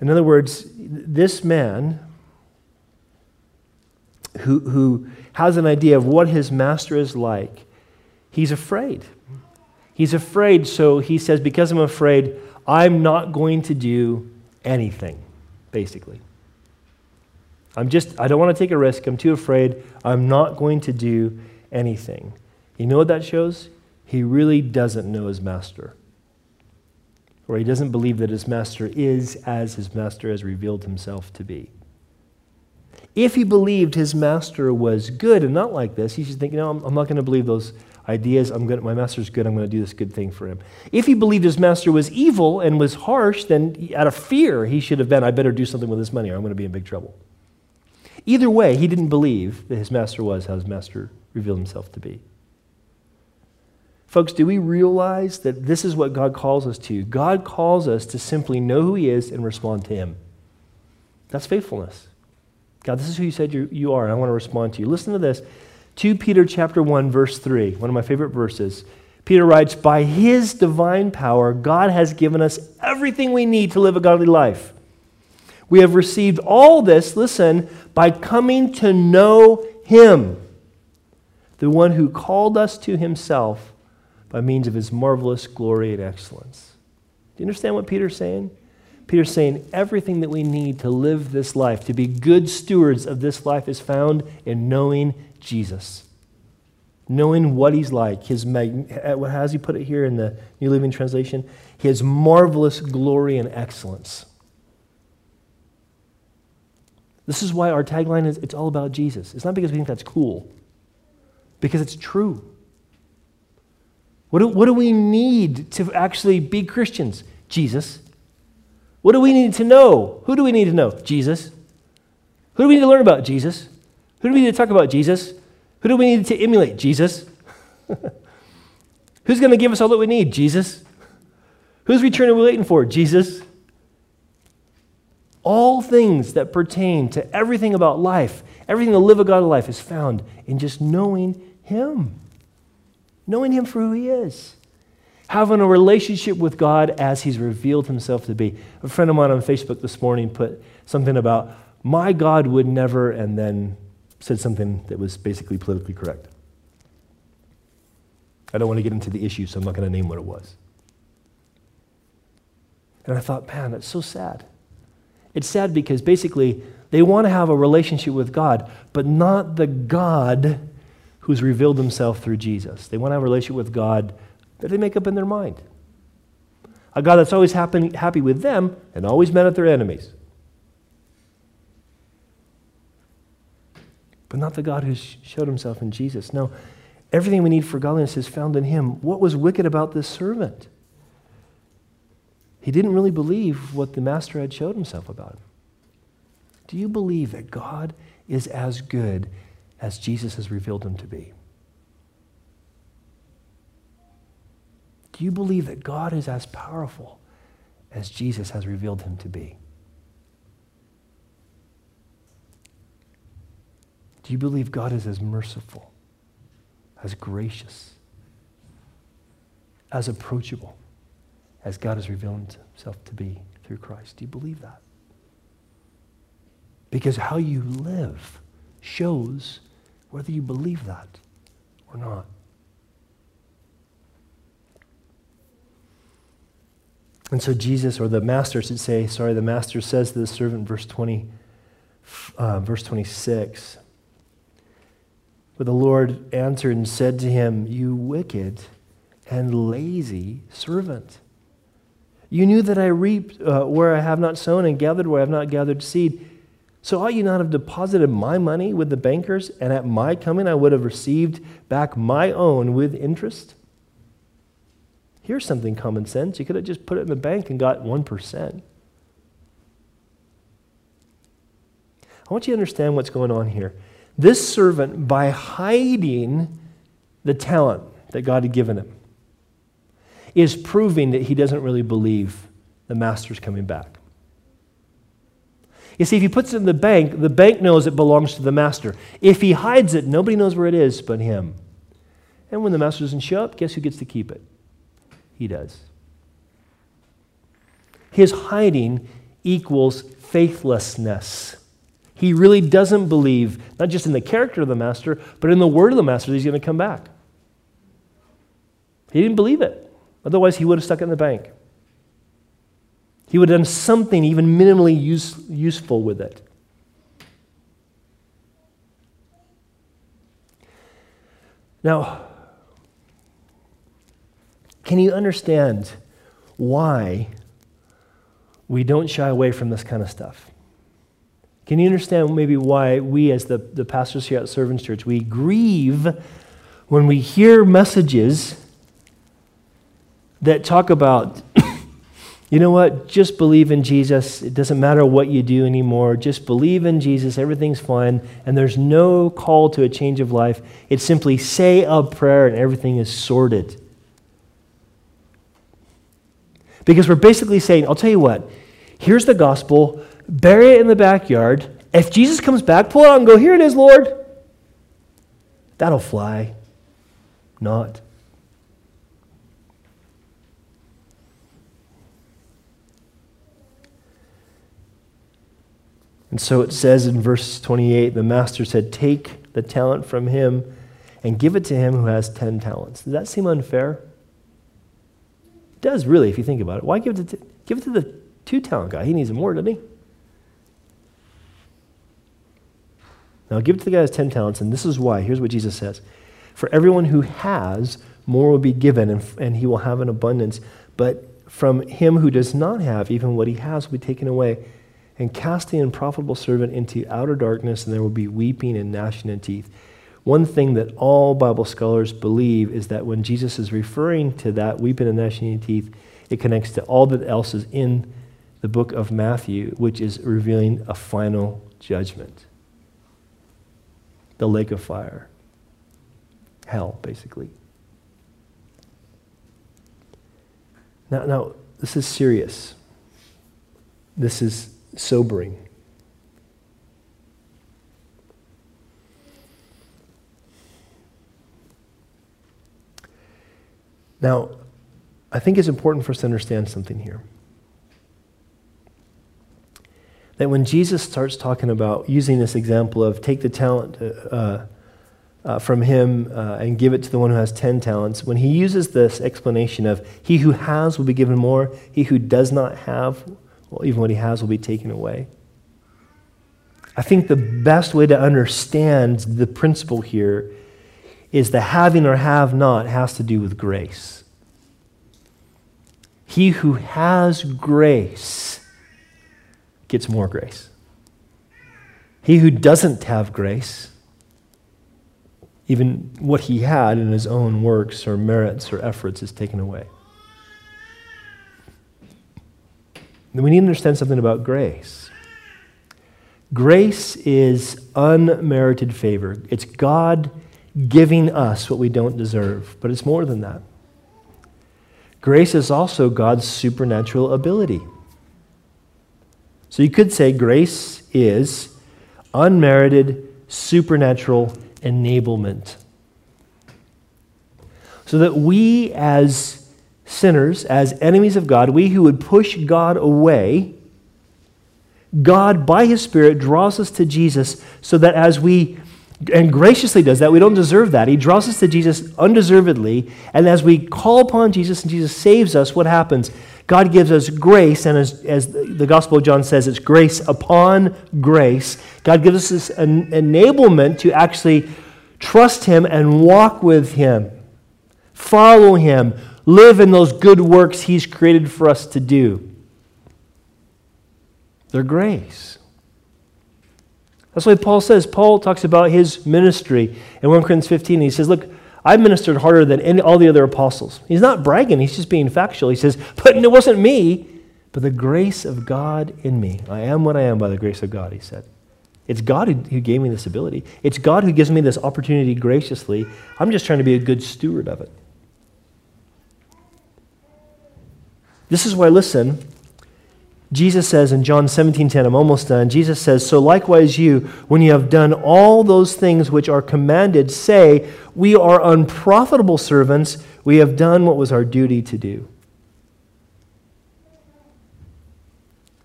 In other words, this man who, who has an idea of what his master is like, he's afraid. He's afraid, so he says, Because I'm afraid, I'm not going to do anything, basically. I'm just, I don't want to take a risk. I'm too afraid. I'm not going to do anything. You know what that shows? He really doesn't know his master. Or he doesn't believe that his master is as his master has revealed himself to be. If he believed his master was good and not like this, he should think, no, I'm, I'm not going to believe those ideas. I'm good, my master's good. I'm going to do this good thing for him. If he believed his master was evil and was harsh, then out of fear, he should have been, I better do something with this money or I'm going to be in big trouble. Either way, he didn't believe that his master was how his master revealed himself to be. Folks, do we realize that this is what God calls us to? God calls us to simply know who He is and respond to Him. That's faithfulness. God, this is who you said you, you are, and I want to respond to you. Listen to this. 2 Peter chapter 1, verse 3, one of my favorite verses. Peter writes, By his divine power, God has given us everything we need to live a godly life. We have received all this, listen, by coming to know him, the one who called us to himself by means of his marvelous glory and excellence. Do you understand what Peter's saying? Peter's saying everything that we need to live this life, to be good stewards of this life, is found in knowing Jesus. Knowing what he's like, his mag- eh, how does he put it here in the New Living Translation? His marvelous glory and excellence. This is why our tagline is it's all about Jesus. It's not because we think that's cool, because it's true. What do, what do we need to actually be Christians? Jesus. What do we need to know? Who do we need to know? Jesus. Who do we need to learn about? Jesus. Who do we need to talk about? Jesus. Who do we need to emulate? Jesus. *laughs* Who's going to give us all that we need? Jesus. Whose return are we waiting for? Jesus. All things that pertain to everything about life, everything to live a godly life is found in just knowing Him. Knowing Him for who He is having a relationship with God as He's revealed Himself to be. A friend of mine on Facebook this morning put something about, my God would never, and then said something that was basically politically correct. I don't want to get into the issue, so I'm not going to name what it was. And I thought, man, that's so sad. It's sad because basically they want to have a relationship with God, but not the God who's revealed himself through Jesus. They want to have a relationship with God that they make up in their mind. A God that's always happy, with them and always mad at their enemies. But not the God who showed himself in Jesus. No, everything we need for godliness is found in him. What was wicked about this servant? He didn't really believe what the master had showed himself about him. Do you believe that God is as good as Jesus has revealed him to be? Do you believe that God is as powerful as Jesus has revealed him to be? Do you believe God is as merciful, as gracious, as approachable? as God has revealed himself to be through Christ. Do you believe that? Because how you live shows whether you believe that or not. And so Jesus, or the master should say, sorry, the master says to the servant, verse 20, uh, verse 26. But the Lord answered and said to him, You wicked and lazy servant. You knew that I reaped uh, where I have not sown and gathered where I have not gathered seed. So ought you not have deposited my money with the bankers, and at my coming I would have received back my own with interest? Here's something common sense. You could have just put it in the bank and got 1%. I want you to understand what's going on here. This servant, by hiding the talent that God had given him, is proving that he doesn't really believe the master's coming back. You see, if he puts it in the bank, the bank knows it belongs to the master. If he hides it, nobody knows where it is but him. And when the master doesn't show up, guess who gets to keep it? He does. His hiding equals faithlessness. He really doesn't believe, not just in the character of the master, but in the word of the master that he's going to come back. He didn't believe it. Otherwise, he would have stuck it in the bank. He would have done something even minimally use, useful with it. Now, can you understand why we don't shy away from this kind of stuff? Can you understand maybe why we, as the, the pastors here at Servants Church, we grieve when we hear messages that talk about, *coughs* you know what, just believe in Jesus. It doesn't matter what you do anymore. Just believe in Jesus. Everything's fine. And there's no call to a change of life. It's simply say a prayer and everything is sorted. Because we're basically saying, I'll tell you what, here's the gospel, bury it in the backyard. If Jesus comes back, pull it out and go, here it is, Lord. That'll fly. Not. And so it says in verse 28 the master said, Take the talent from him and give it to him who has 10 talents. Does that seem unfair? It does, really, if you think about it. Why give it to, give it to the two talent guy? He needs more, doesn't he? Now, give to the guy has 10 talents, and this is why. Here's what Jesus says For everyone who has, more will be given, and, and he will have an abundance. But from him who does not have, even what he has will be taken away and cast the unprofitable servant into outer darkness, and there will be weeping and gnashing of teeth. One thing that all Bible scholars believe is that when Jesus is referring to that weeping and gnashing of teeth, it connects to all that else is in the book of Matthew, which is revealing a final judgment the lake of fire, hell, basically. Now, now this is serious. This is sobering. Now, I think it's important for us to understand something here. That when Jesus starts talking about using this example of take the talent uh, uh, from him uh, and give it to the one who has 10 talents, when he uses this explanation of he who has will be given more, he who does not have, well, even what he has will be taken away. I think the best way to understand the principle here is the having or have not has to do with grace. He who has grace gets more grace. He who doesn't have grace even what he had in his own works or merits or efforts is taken away. We need to understand something about grace. Grace is unmerited favor. It's God giving us what we don't deserve, but it's more than that. Grace is also God's supernatural ability. So you could say grace is unmerited supernatural enablement. So that we, as sinners, as enemies of God, we who would push God away, God, by His Spirit, draws us to Jesus so that as we, and graciously does that, we don't deserve that. He draws us to Jesus undeservedly, and as we call upon Jesus and Jesus saves us, what happens? God gives us grace, and as, as the Gospel of John says, it's grace upon grace. God gives us this en- enablement to actually trust Him and walk with Him, follow Him, live in those good works He's created for us to do. They're grace. That's why Paul says, Paul talks about his ministry in 1 Corinthians 15. He says, Look, I ministered harder than any, all the other apostles. He's not bragging, he's just being factual. He says, But it wasn't me, but the grace of God in me. I am what I am by the grace of God, he said. It's God who, who gave me this ability. It's God who gives me this opportunity graciously. I'm just trying to be a good steward of it. This is why, listen, Jesus says in John 17 10, I'm almost done. Jesus says, So likewise, you, when you have done all those things which are commanded, say, We are unprofitable servants. We have done what was our duty to do.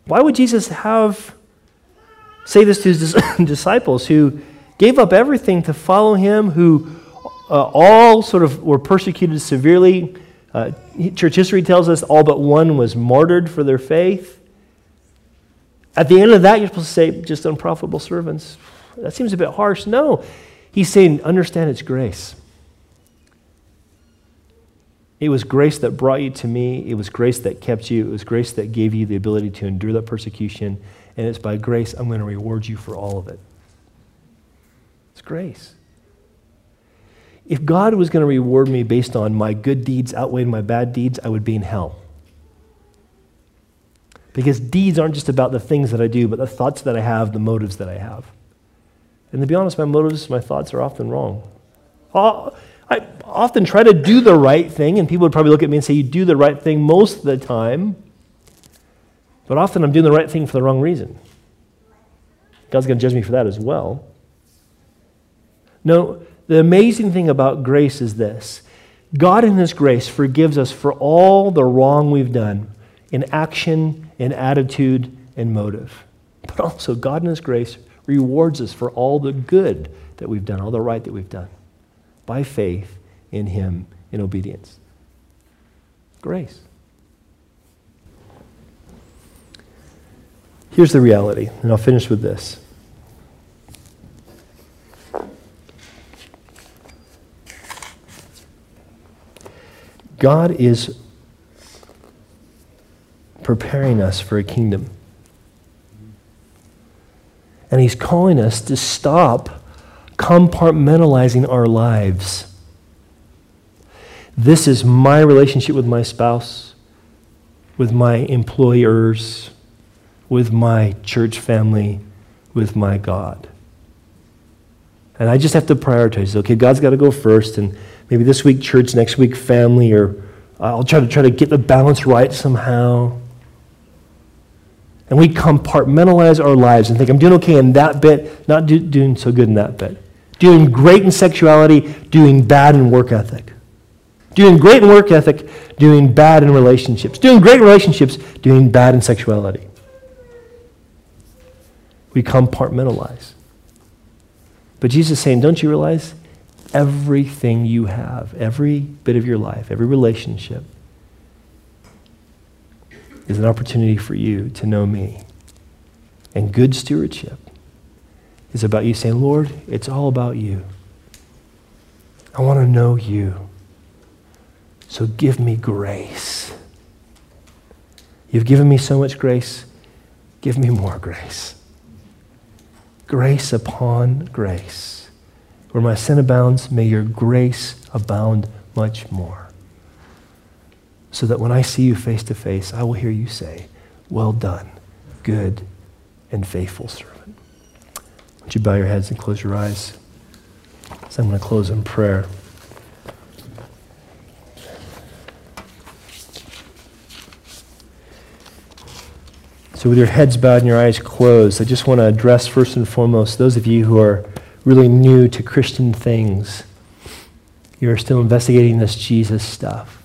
Why would Jesus have say this to his *laughs* disciples who gave up everything to follow him, who uh, all sort of were persecuted severely? Uh, church history tells us all but one was martyred for their faith. At the end of that, you're supposed to say, just unprofitable servants. That seems a bit harsh. No. He's saying, understand it's grace. It was grace that brought you to me. It was grace that kept you. It was grace that gave you the ability to endure that persecution. And it's by grace I'm going to reward you for all of it. It's grace. If God was going to reward me based on my good deeds outweighing my bad deeds, I would be in hell. Because deeds aren't just about the things that I do, but the thoughts that I have, the motives that I have. And to be honest, my motives, my thoughts are often wrong. I often try to do the right thing, and people would probably look at me and say, You do the right thing most of the time, but often I'm doing the right thing for the wrong reason. God's going to judge me for that as well. No, the amazing thing about grace is this God, in His grace, forgives us for all the wrong we've done in action, in attitude, and motive. But also, God in His grace rewards us for all the good that we've done, all the right that we've done, by faith in Him in obedience. Grace. Here's the reality, and I'll finish with this. God is preparing us for a kingdom. And He's calling us to stop compartmentalizing our lives. This is my relationship with my spouse, with my employers, with my church family, with my God. And I just have to prioritize. Okay, God's got to go first, and maybe this week church, next week family, or I'll try to try to get the balance right somehow. And we compartmentalize our lives and think, I'm doing okay in that bit, not do, doing so good in that bit. Doing great in sexuality, doing bad in work ethic. Doing great in work ethic, doing bad in relationships. Doing great in relationships, doing bad in sexuality. We compartmentalize. But Jesus is saying, don't you realize everything you have, every bit of your life, every relationship, is an opportunity for you to know me. And good stewardship is about you saying, Lord, it's all about you. I want to know you. So give me grace. You've given me so much grace. Give me more grace. Grace upon grace. Where my sin abounds, may your grace abound much more so that when I see you face to face, I will hear you say, Well done, good and faithful servant. Would you bow your heads and close your eyes? So I'm going to close in prayer. So, with your heads bowed and your eyes closed, I just want to address first and foremost those of you who are really new to Christian things. You're still investigating this Jesus stuff.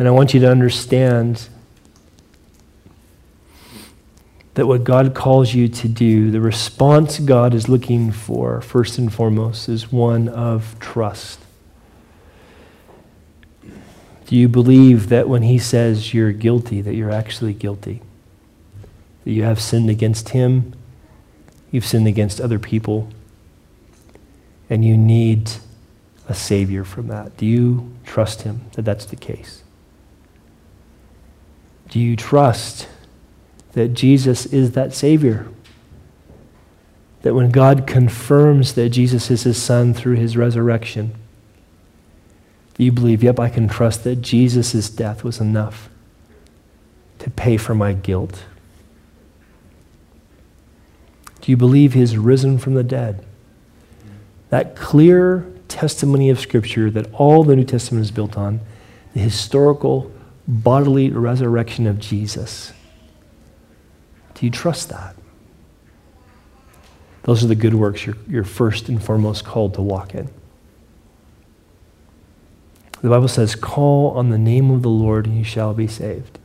And I want you to understand that what God calls you to do, the response God is looking for, first and foremost, is one of trust. Do you believe that when He says you're guilty, that you're actually guilty? That you have sinned against Him, you've sinned against other people, and you need a Savior from that? Do you trust Him that that's the case? Do you trust that Jesus is that Savior? That when God confirms that Jesus is his Son through his resurrection, you believe, yep, I can trust that Jesus' death was enough to pay for my guilt? Do you believe he is risen from the dead? That clear testimony of Scripture that all the New Testament is built on, the historical bodily resurrection of Jesus. Do you trust that? Those are the good works you're, you're first and foremost called to walk in. The Bible says, Call on the name of the Lord and you shall be saved.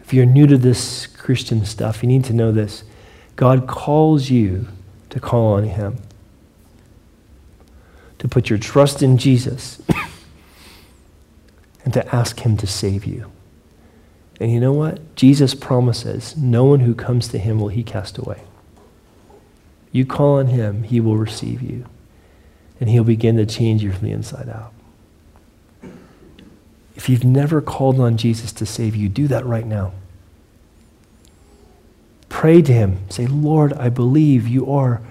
If you're new to this Christian stuff, you need to know this. God calls you to call on Him, to put your trust in Jesus and to ask Him to save you. And you know what? Jesus promises no one who comes to Him will He cast away. You call on Him, He will receive you, and He'll begin to change you from the inside out. If you've never called on Jesus to save you, do that right now. Pray to Him. Say, Lord, I believe you are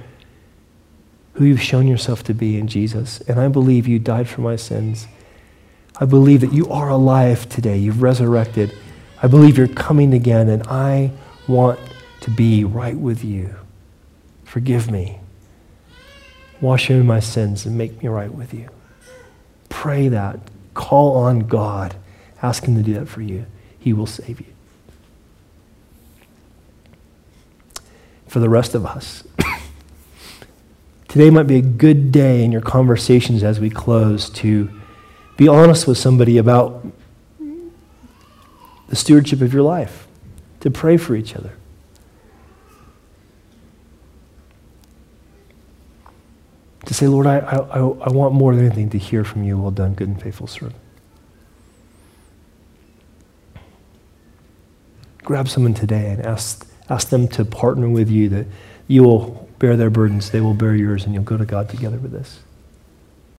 who you've shown yourself to be in Jesus, and I believe you died for my sins I believe that you are alive today. You've resurrected. I believe you're coming again, and I want to be right with you. Forgive me. Wash away my sins and make me right with you. Pray that. Call on God. Ask Him to do that for you. He will save you. For the rest of us, *coughs* today might be a good day in your conversations as we close to be honest with somebody about the stewardship of your life, to pray for each other. To say, Lord, I, I, I want more than anything to hear from you. Well done, good and faithful servant. Grab someone today and ask, ask them to partner with you that you will bear their burdens, they will bear yours, and you'll go to God together with this.